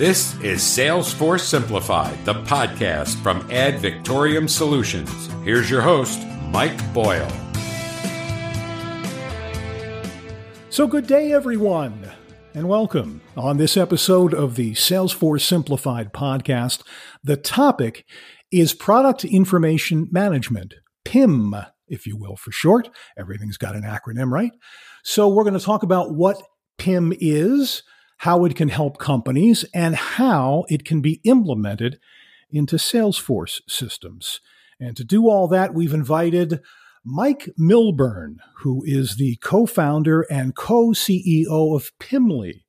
This is Salesforce Simplified, the podcast from Ad Victoriam Solutions. Here's your host, Mike Boyle. So, good day, everyone, and welcome. On this episode of the Salesforce Simplified podcast, the topic is Product Information Management, PIM, if you will, for short. Everything's got an acronym, right? So, we're going to talk about what PIM is how it can help companies, and how it can be implemented into Salesforce systems. And to do all that, we've invited Mike Milburn, who is the co founder and co CEO of Pimly,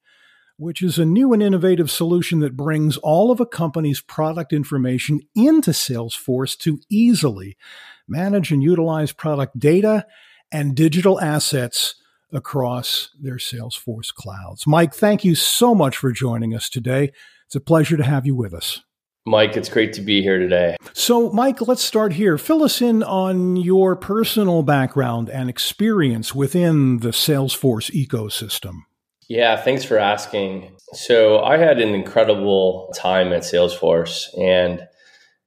which is a new and innovative solution that brings all of a company's product information into Salesforce to easily manage and utilize product data and digital assets across their Salesforce clouds. Mike, thank you so much for joining us today. It's a pleasure to have you with us. Mike, it's great to be here today. So, Mike, let's start here. Fill us in on your personal background and experience within the Salesforce ecosystem. Yeah, thanks for asking. So, I had an incredible time at Salesforce, and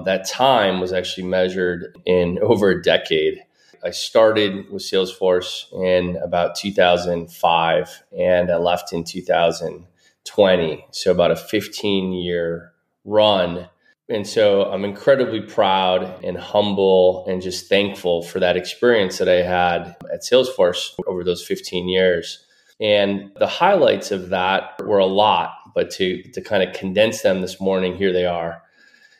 that time was actually measured in over a decade. I started with Salesforce in about 2005 and I left in 2020. So about a 15 year run. And so I'm incredibly proud and humble and just thankful for that experience that I had at Salesforce over those 15 years. And the highlights of that were a lot, but to, to kind of condense them this morning, here they are.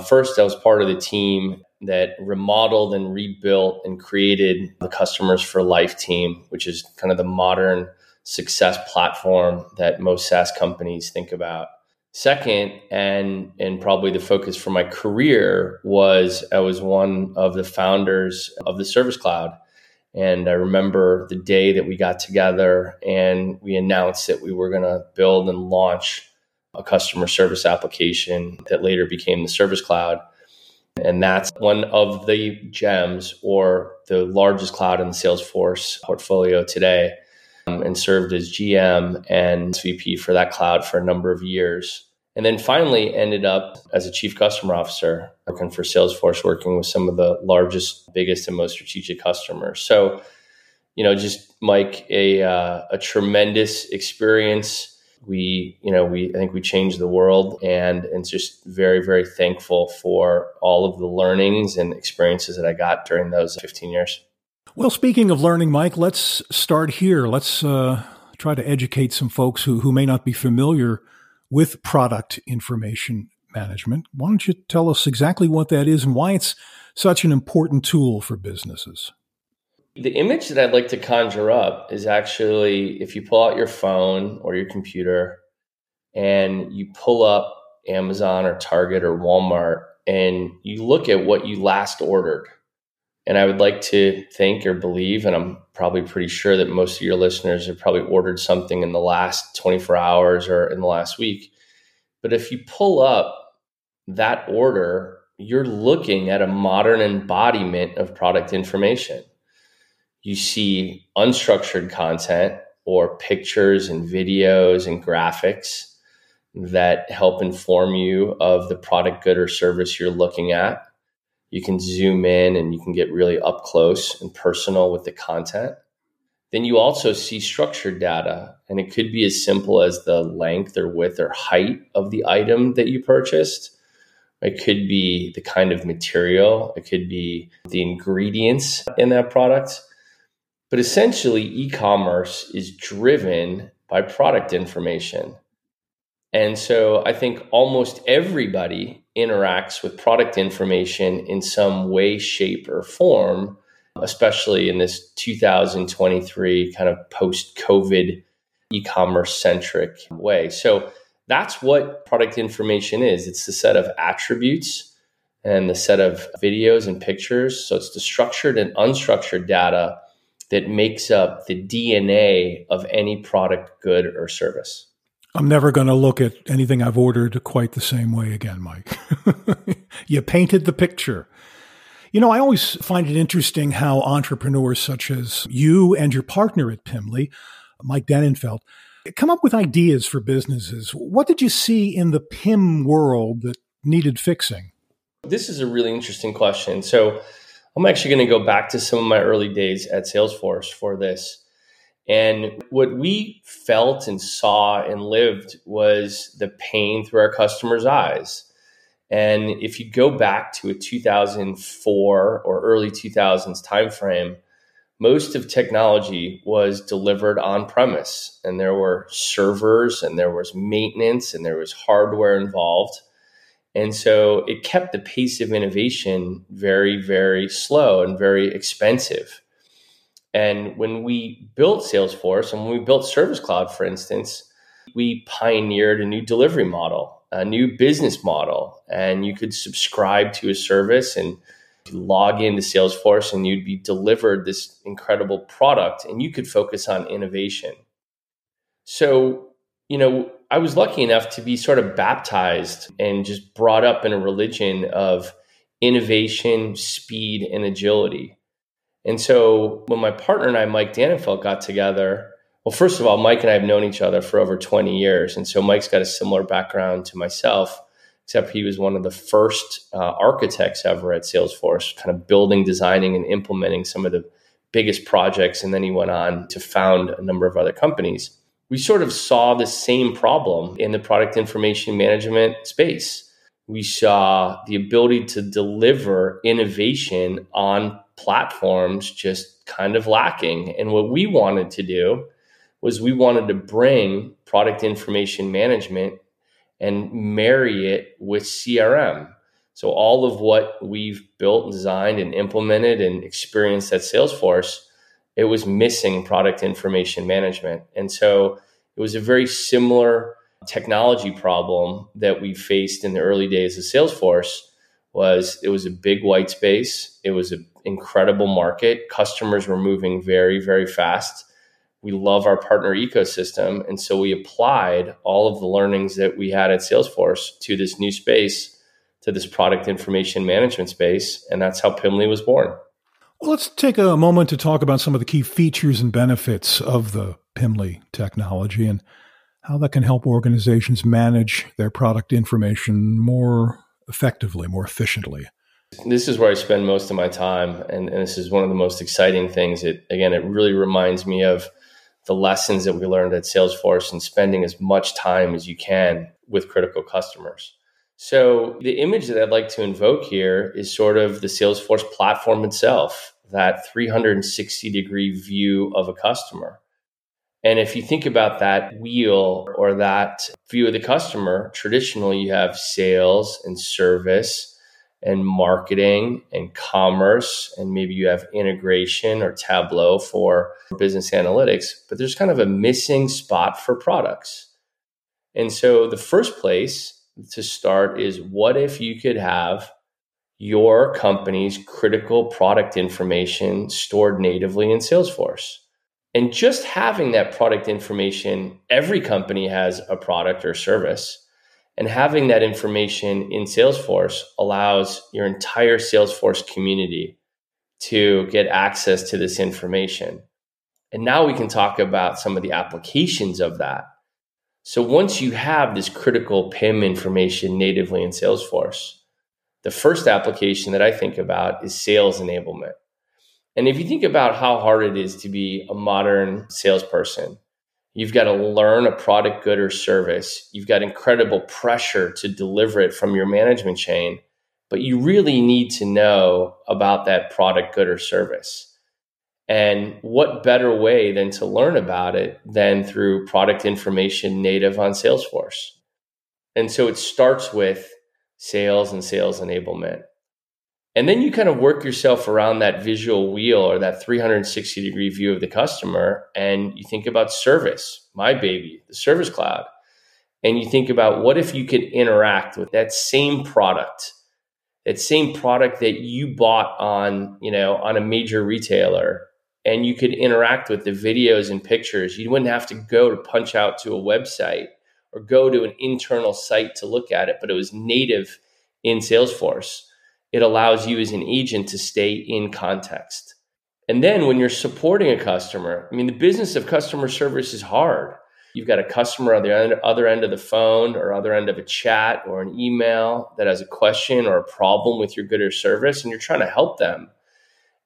First, I was part of the team that remodeled and rebuilt and created the Customers for Life team, which is kind of the modern success platform that most SaaS companies think about. Second, and and probably the focus for my career was I was one of the founders of the Service Cloud. And I remember the day that we got together and we announced that we were going to build and launch a customer service application that later became the Service Cloud. And that's one of the gems or the largest cloud in the Salesforce portfolio today, um, and served as GM and SVP for that cloud for a number of years. And then finally ended up as a chief customer officer, working for Salesforce, working with some of the largest, biggest, and most strategic customers. So, you know, just Mike, a, uh, a tremendous experience we you know we i think we changed the world and and just very very thankful for all of the learnings and experiences that i got during those 15 years. Well speaking of learning mike let's start here. Let's uh, try to educate some folks who, who may not be familiar with product information management. Why don't you tell us exactly what that is and why it's such an important tool for businesses the image that I'd like to conjure up is actually if you pull out your phone or your computer and you pull up Amazon or Target or Walmart and you look at what you last ordered. And I would like to think or believe, and I'm probably pretty sure that most of your listeners have probably ordered something in the last 24 hours or in the last week. But if you pull up that order, you're looking at a modern embodiment of product information you see unstructured content or pictures and videos and graphics that help inform you of the product, good, or service you're looking at. You can zoom in and you can get really up close and personal with the content. Then you also see structured data, and it could be as simple as the length or width or height of the item that you purchased. It could be the kind of material, it could be the ingredients in that product but essentially, e commerce is driven by product information. And so I think almost everybody interacts with product information in some way, shape, or form, especially in this 2023 kind of post COVID e commerce centric way. So that's what product information is it's the set of attributes and the set of videos and pictures. So it's the structured and unstructured data that makes up the DNA of any product, good, or service. I'm never going to look at anything I've ordered quite the same way again, Mike. you painted the picture. You know, I always find it interesting how entrepreneurs such as you and your partner at Pimly, Mike Dannenfeld, come up with ideas for businesses. What did you see in the PIM world that needed fixing? This is a really interesting question. So, I'm actually going to go back to some of my early days at Salesforce for this. And what we felt and saw and lived was the pain through our customers' eyes. And if you go back to a 2004 or early 2000s timeframe, most of technology was delivered on premise and there were servers and there was maintenance and there was hardware involved. And so it kept the pace of innovation very, very slow and very expensive. And when we built Salesforce and when we built Service Cloud, for instance, we pioneered a new delivery model, a new business model. And you could subscribe to a service and log into Salesforce and you'd be delivered this incredible product and you could focus on innovation. So, you know, I was lucky enough to be sort of baptized and just brought up in a religion of innovation, speed, and agility. And so when my partner and I, Mike Dannenfeld, got together, well, first of all, Mike and I have known each other for over 20 years. And so Mike's got a similar background to myself, except he was one of the first uh, architects ever at Salesforce, kind of building, designing, and implementing some of the biggest projects. And then he went on to found a number of other companies we sort of saw the same problem in the product information management space. We saw the ability to deliver innovation on platforms just kind of lacking. And what we wanted to do was we wanted to bring product information management and marry it with CRM. So all of what we've built, designed, and implemented and experienced at Salesforce it was missing product information management. And so it was a very similar technology problem that we faced in the early days of Salesforce was it was a big white space. It was an incredible market. Customers were moving very, very fast. We love our partner ecosystem. And so we applied all of the learnings that we had at Salesforce to this new space, to this product information management space. And that's how Pimly was born. Well, let's take a moment to talk about some of the key features and benefits of the Pimly technology and how that can help organizations manage their product information more effectively, more efficiently. This is where I spend most of my time, and, and this is one of the most exciting things. It again, it really reminds me of the lessons that we learned at Salesforce and spending as much time as you can with critical customers. So, the image that I'd like to invoke here is sort of the Salesforce platform itself that 360 degree view of a customer. And if you think about that wheel or that view of the customer, traditionally you have sales and service and marketing and commerce, and maybe you have integration or Tableau for business analytics, but there's kind of a missing spot for products. And so the first place to start is what if you could have your company's critical product information stored natively in Salesforce. And just having that product information, every company has a product or service. And having that information in Salesforce allows your entire Salesforce community to get access to this information. And now we can talk about some of the applications of that. So once you have this critical PIM information natively in Salesforce, the first application that I think about is sales enablement. And if you think about how hard it is to be a modern salesperson, you've got to learn a product, good, or service. You've got incredible pressure to deliver it from your management chain, but you really need to know about that product, good, or service. And what better way than to learn about it than through product information native on Salesforce? And so it starts with sales and sales enablement. And then you kind of work yourself around that visual wheel or that 360 degree view of the customer. And you think about service, my baby, the service cloud. And you think about what if you could interact with that same product, that same product that you bought on, you know, on a major retailer and you could interact with the videos and pictures. You wouldn't have to go to punch out to a website or go to an internal site to look at it, but it was native in Salesforce. It allows you as an agent to stay in context. And then when you're supporting a customer, I mean, the business of customer service is hard. you've got a customer on the other end of the phone or other end of a chat or an email that has a question or a problem with your good or service and you're trying to help them.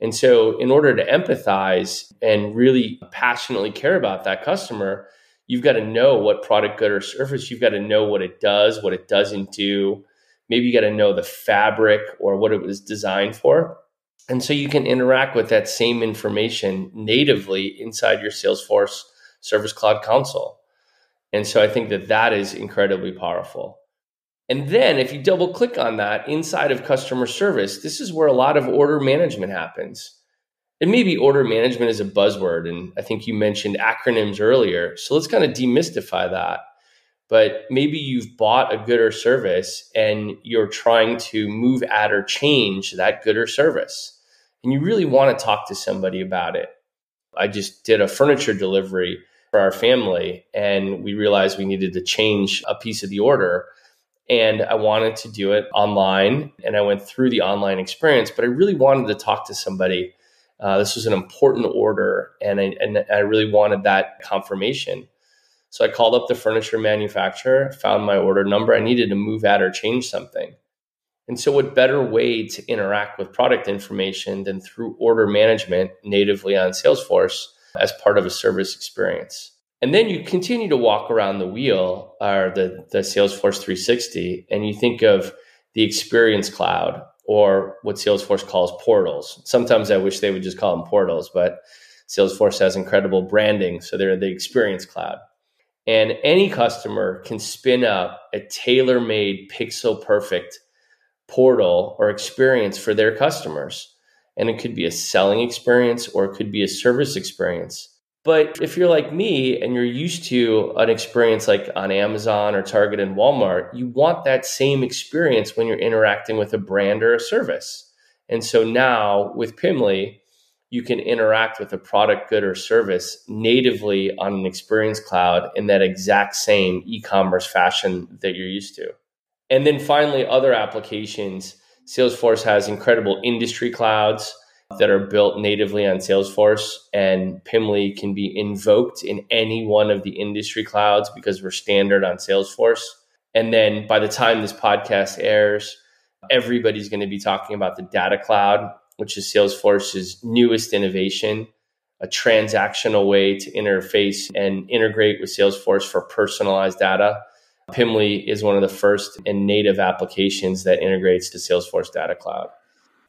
And so, in order to empathize and really passionately care about that customer, you've got to know what product, good, or service. You've got to know what it does, what it doesn't do. Maybe you got to know the fabric or what it was designed for. And so you can interact with that same information natively inside your Salesforce Service Cloud console. And so I think that that is incredibly powerful. And then if you double click on that inside of customer service, this is where a lot of order management happens. And maybe order management is a buzzword. And I think you mentioned acronyms earlier. So let's kind of demystify that. But maybe you've bought a good or service and you're trying to move, add, or change that good or service and you really want to talk to somebody about it. I just did a furniture delivery for our family and we realized we needed to change a piece of the order. And I wanted to do it online and I went through the online experience, but I really wanted to talk to somebody. Uh, this was an important order and I, and I really wanted that confirmation. So I called up the furniture manufacturer, found my order number. I needed to move at or change something. And so, what better way to interact with product information than through order management natively on Salesforce as part of a service experience? And then you continue to walk around the wheel or the, the Salesforce 360 and you think of the Experience Cloud or what Salesforce calls portals. Sometimes I wish they would just call them portals, but Salesforce has incredible branding. So they're the Experience Cloud. And any customer can spin up a tailor made, pixel perfect portal or experience for their customers. And it could be a selling experience or it could be a service experience. But if you're like me and you're used to an experience like on Amazon or Target and Walmart, you want that same experience when you're interacting with a brand or a service. And so now with Pimly, you can interact with a product, good, or service natively on an experience cloud in that exact same e commerce fashion that you're used to. And then finally, other applications. Salesforce has incredible industry clouds that are built natively on Salesforce, and Pimly can be invoked in any one of the industry clouds because we're standard on Salesforce. And then by the time this podcast airs, everybody's going to be talking about the data cloud, which is Salesforce's newest innovation, a transactional way to interface and integrate with Salesforce for personalized data. Pimly is one of the first and native applications that integrates to Salesforce Data Cloud.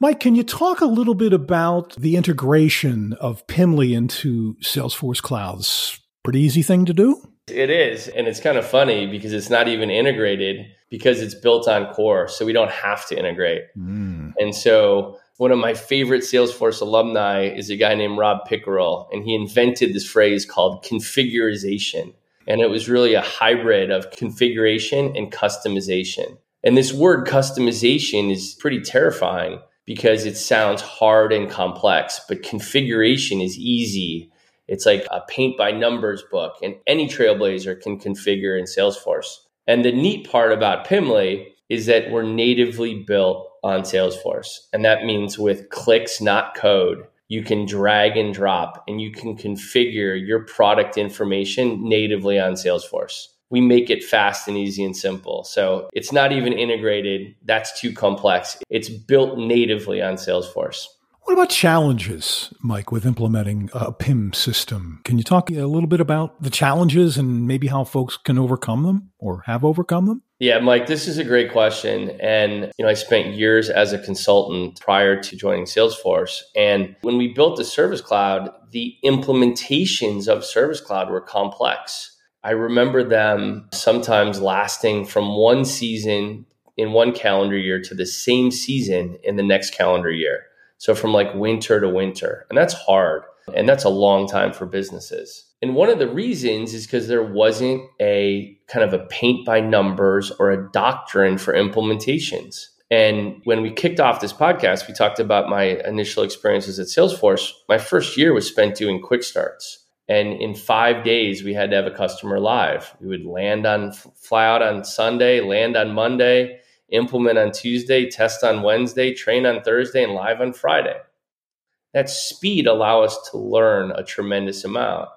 Mike, can you talk a little bit about the integration of Pimly into Salesforce Clouds? Pretty easy thing to do. It is. And it's kind of funny because it's not even integrated because it's built on core. So we don't have to integrate. Mm. And so one of my favorite Salesforce alumni is a guy named Rob Pickerel, and he invented this phrase called configurization. And it was really a hybrid of configuration and customization. And this word customization is pretty terrifying because it sounds hard and complex, but configuration is easy. It's like a paint by numbers book, and any trailblazer can configure in Salesforce. And the neat part about Pimly is that we're natively built on Salesforce. And that means with clicks, not code you can drag and drop and you can configure your product information natively on Salesforce. We make it fast and easy and simple. So it's not even integrated. That's too complex. It's built natively on Salesforce. What about challenges, Mike, with implementing a PIM system? Can you talk a little bit about the challenges and maybe how folks can overcome them or have overcome them? Yeah, Mike, this is a great question. And, you know, I spent years as a consultant prior to joining Salesforce. And when we built the Service Cloud, the implementations of Service Cloud were complex. I remember them sometimes lasting from one season in one calendar year to the same season in the next calendar year. So from like winter to winter. And that's hard. And that's a long time for businesses. And one of the reasons is because there wasn't a kind of a paint by numbers or a doctrine for implementations. And when we kicked off this podcast, we talked about my initial experiences at Salesforce. My first year was spent doing quick starts. And in five days, we had to have a customer live. We would land on, fly out on Sunday, land on Monday, implement on Tuesday, test on Wednesday, train on Thursday, and live on Friday. That speed allowed us to learn a tremendous amount.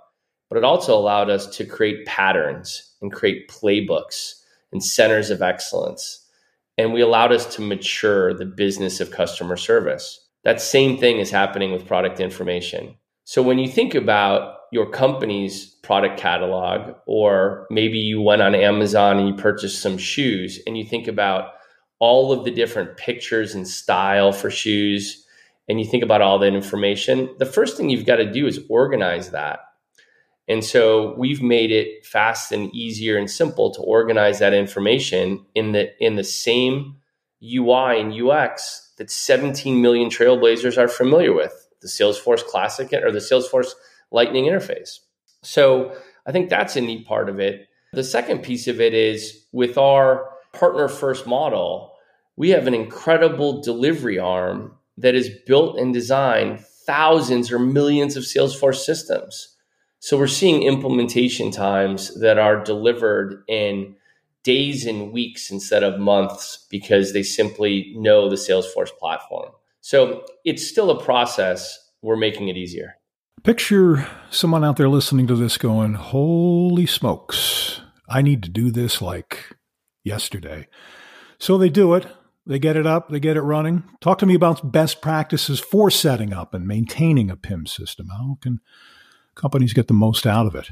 but it also allowed us to create patterns and create playbooks and centers of excellence. And we allowed us to mature the business of customer service. That same thing is happening with product information. So when you think about your company's product catalog, or maybe you went on Amazon and you purchased some shoes and you think about all of the different pictures and style for shoes, and you think about all that information, the first thing you've got to do is organize that. And so we've made it fast and easier and simple to organize that information in the in the same UI and UX that 17 million trailblazers are familiar with, the Salesforce Classic or the Salesforce Lightning interface. So I think that's a neat part of it. The second piece of it is with our partner first model, we have an incredible delivery arm that is built and designed thousands or millions of Salesforce systems. So we're seeing implementation times that are delivered in days and weeks instead of months because they simply know the Salesforce platform. So it's still a process. We're making it easier. Picture someone out there listening to this going, Holy smokes, I need to do this like yesterday. So they do it. They get it up, they get it running. Talk to me about best practices for setting up and maintaining a PIM system. How can companies get the most out of it?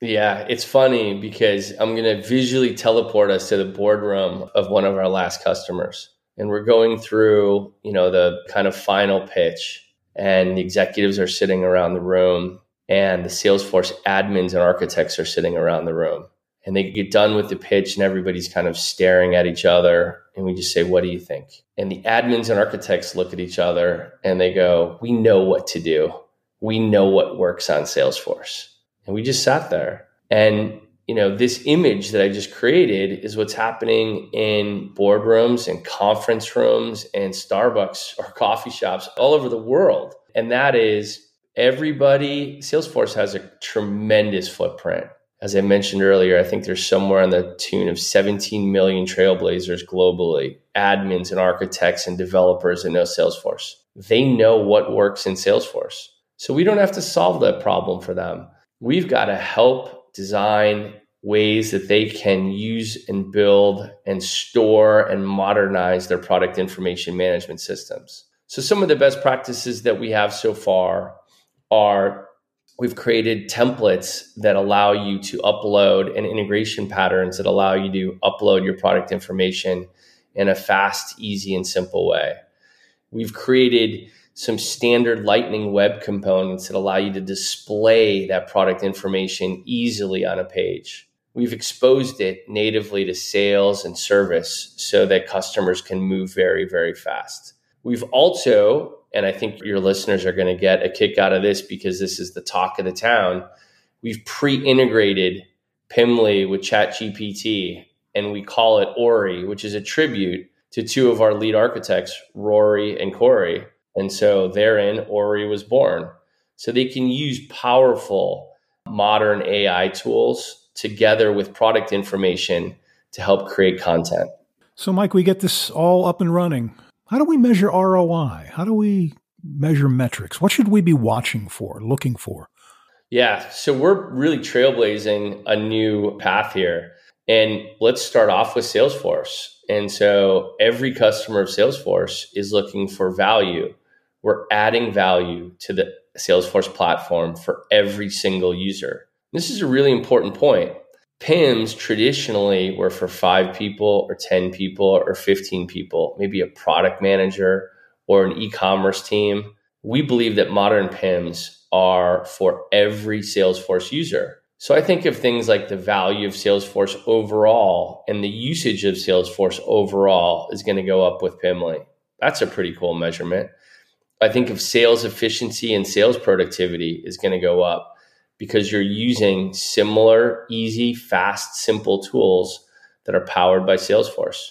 Yeah, it's funny because I'm going to visually teleport us to the boardroom of one of our last customers. And we're going through, you know, the kind of final pitch and the executives are sitting around the room and the Salesforce admins and architects are sitting around the room. And they get done with the pitch and everybody's kind of staring at each other. And we just say, What do you think? And the admins and architects look at each other and they go, We know what to do. We know what works on Salesforce. And we just sat there. And you know, this image that I just created is what's happening in boardrooms and conference rooms and Starbucks or coffee shops all over the world. And that is everybody, Salesforce has a tremendous footprint. As I mentioned earlier, I think there's somewhere on the tune of 17 million trailblazers globally, admins and architects and developers that know Salesforce. They know what works in Salesforce. So we don't have to solve that problem for them. We've got to help design ways that they can use and build and store and modernize their product information management systems. So, some of the best practices that we have so far are we've created templates that allow you to upload and integration patterns that allow you to upload your product information in a fast, easy, and simple way. We've created some standard Lightning web components that allow you to display that product information easily on a page. We've exposed it natively to sales and service so that customers can move very, very fast. We've also, and I think your listeners are going to get a kick out of this because this is the talk of the town, we've pre integrated Pimly with ChatGPT and we call it Ori, which is a tribute to two of our lead architects, Rory and Corey and so therein, Ori was born. So they can use powerful modern AI tools together with product information to help create content. So, Mike, we get this all up and running. How do we measure ROI? How do we measure metrics? What should we be watching for, looking for? Yeah, so we're really trailblazing a new path here. And let's start off with Salesforce. And so every customer of Salesforce is looking for value we're adding value to the Salesforce platform for every single user. This is a really important point. PIMs traditionally were for five people or 10 people or 15 people, maybe a product manager or an e commerce team. We believe that modern PIMs are for every Salesforce user. So I think of things like the value of Salesforce overall and the usage of Salesforce overall is going to go up with Pimly. That's a pretty cool measurement. I think of sales efficiency and sales productivity is going to go up because you're using similar, easy, fast, simple tools that are powered by Salesforce.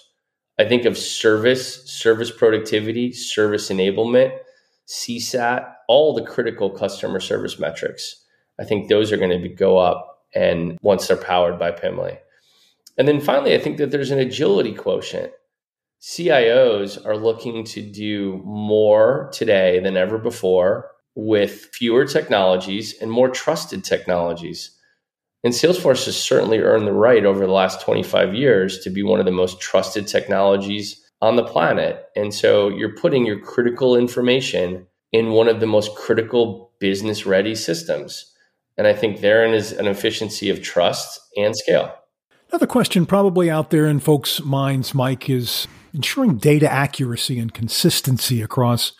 I think of service, service productivity, service enablement, CSAT, all the critical customer service metrics. I think those are going to go up and once they're powered by Pimly. And then finally, I think that there's an agility quotient. CIOs are looking to do more today than ever before with fewer technologies and more trusted technologies. And Salesforce has certainly earned the right over the last 25 years to be one of the most trusted technologies on the planet. And so you're putting your critical information in one of the most critical business ready systems. And I think therein is an efficiency of trust and scale. Another question probably out there in folks' minds, Mike, is ensuring data accuracy and consistency across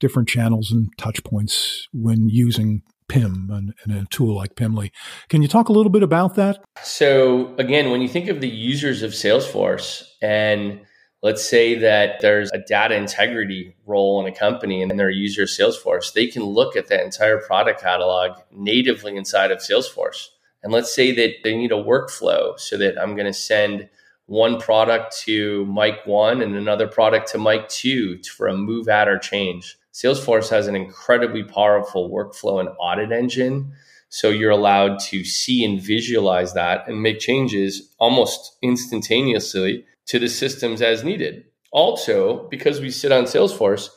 different channels and touch points when using PIM and, and, a tool like Pimly. Can you talk a little bit about that? So, again, when you think of the users of Salesforce, and let's say that there's a data integrity role in a company and they're a user of Salesforce, they can look at that entire product catalog natively inside of Salesforce. And let's say that they need a workflow so that I'm going to send one product to Mike one and another product to Mike two for a move add or change. Salesforce has an incredibly powerful workflow and audit engine. So you're allowed to see and visualize that and make changes almost instantaneously to the systems as needed. Also, because we sit on Salesforce,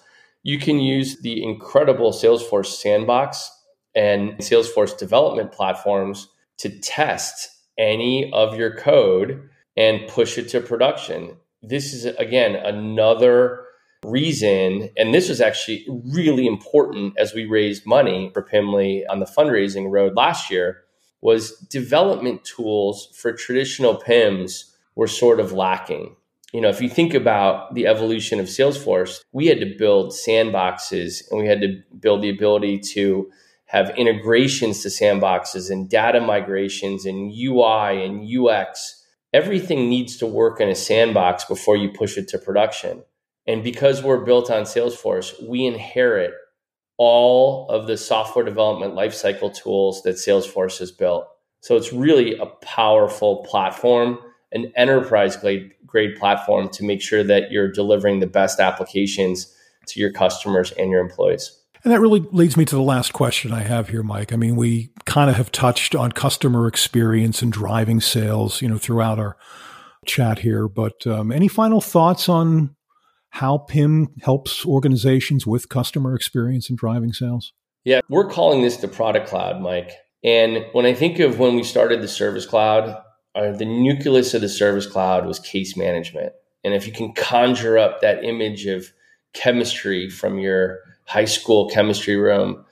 you can use the incredible Salesforce sandbox and Salesforce development platforms to test any of your code and push it to production. This is, again, another reason, and this was actually really important as we raised money for Pimly on the fundraising road last year, was development tools for traditional PIMs were sort of lacking. You know, if you think about the evolution of Salesforce, we had to build sandboxes and we had to build the ability to have integrations to sandboxes and data migrations and UI and UX. Everything needs to work in a sandbox before you push it to production. And because we're built on Salesforce, we inherit all of the software development lifecycle tools that Salesforce has built. So it's really a powerful platform, an enterprise grade, platform to make sure that you're delivering the best applications to your customers and your employees. And that really leads me to the last question I have here, Mike. I mean, we kind of have touched on customer experience and driving sales, you know, throughout our chat here. But um, any final thoughts on how PIM helps organizations with customer experience and driving sales? Yeah, we're calling this the product cloud, Mike. And when I think of when we started the service cloud, uh, the nucleus of the service cloud was case management. And if you can conjure up that image of chemistry from your high school chemistry room,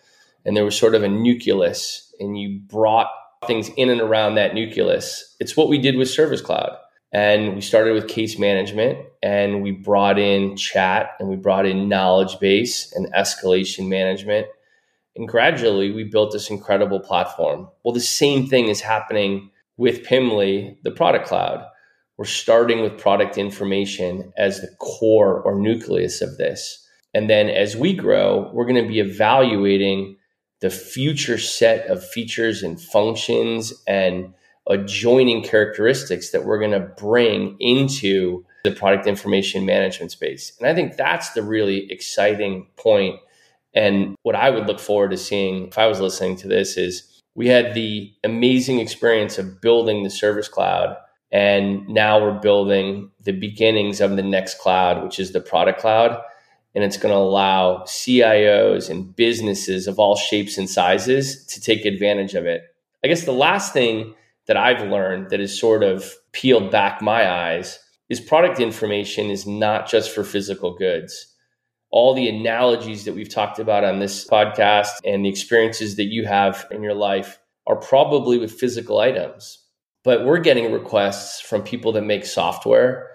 and there was sort of a nucleus, and you brought things in and around that nucleus, it's what we did with Service Cloud. And we started with case management and we brought in chat and we brought in knowledge base and escalation management. And gradually we built this incredible platform. Well, the same thing is happening with Pimly, the product cloud. We're starting with product information as the core or nucleus of this. And then as we grow, we're going to be evaluating the future set of features and functions and adjoining characteristics that we're going to bring into the product information management space. And I think that's the really exciting point. And what I would look forward to seeing if I was listening to this is we had the amazing experience of building the service cloud. And now we're building the beginnings of the next cloud, which is the product cloud. And it's going to allow CIOs and businesses of all shapes and sizes to take advantage of it. I guess the last thing that I've learned that has sort of peeled back my eyes is product information is not just for physical goods. All the analogies that we've talked about on this podcast and the experiences that you have in your life are probably with physical items. But we're getting requests from people that make software,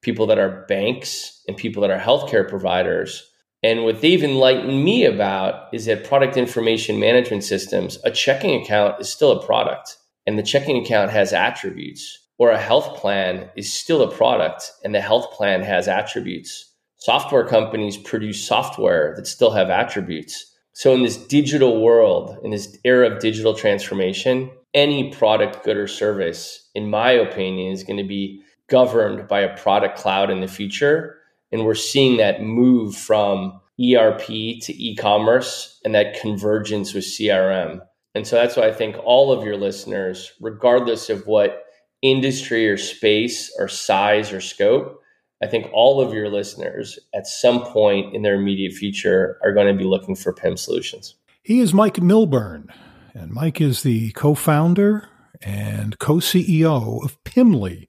people that are banks, and people that are healthcare providers. And what they've enlightened me about is that product information management systems, a checking account is still a product and the checking account has attributes, or a health plan is still a product and the health plan has attributes. Software companies produce software that still have attributes. So, in this digital world, in this era of digital transformation, any product, good, or service, in my opinion, is going to be governed by a product cloud in the future. And we're seeing that move from ERP to e commerce and that convergence with CRM. And so that's why I think all of your listeners, regardless of what industry or space or size or scope, I think all of your listeners at some point in their immediate future are going to be looking for PIM solutions. He is Mike Milburn, and Mike is the co founder and co CEO of Pimly.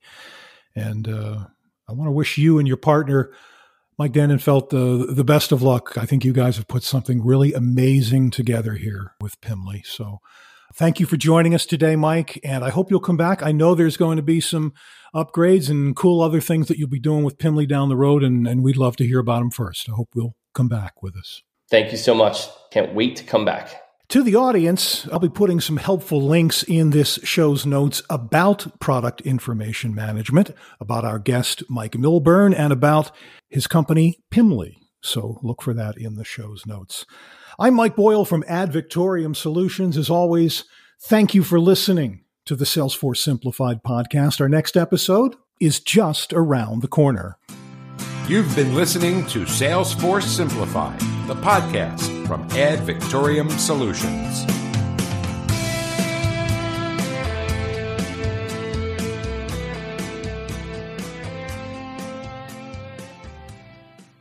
And uh, I want to wish you and your partner, Mike Dannenfeld, the, the best of luck. I think you guys have put something really amazing together here with Pimly. So thank you for joining us today, Mike. And I hope you'll come back. I know there's going to be some upgrades and cool other things that you'll be doing with Pimly down the road, and, and we'd love to hear about them first. I hope you'll come back with us. Thank you so much. Can't wait to come back. To the audience, I'll be putting some helpful links in this show's notes about product information management, about our guest, Mike Milburn, and about his company, Pimly. So look for that in the show's notes. I'm Mike Boyle from Ad Victoriam Solutions. As always, thank you for listening to the Salesforce Simplified podcast. Our next episode is just around the corner. You've been listening to Salesforce Simplified, the podcast from Ad Victoriam Solutions.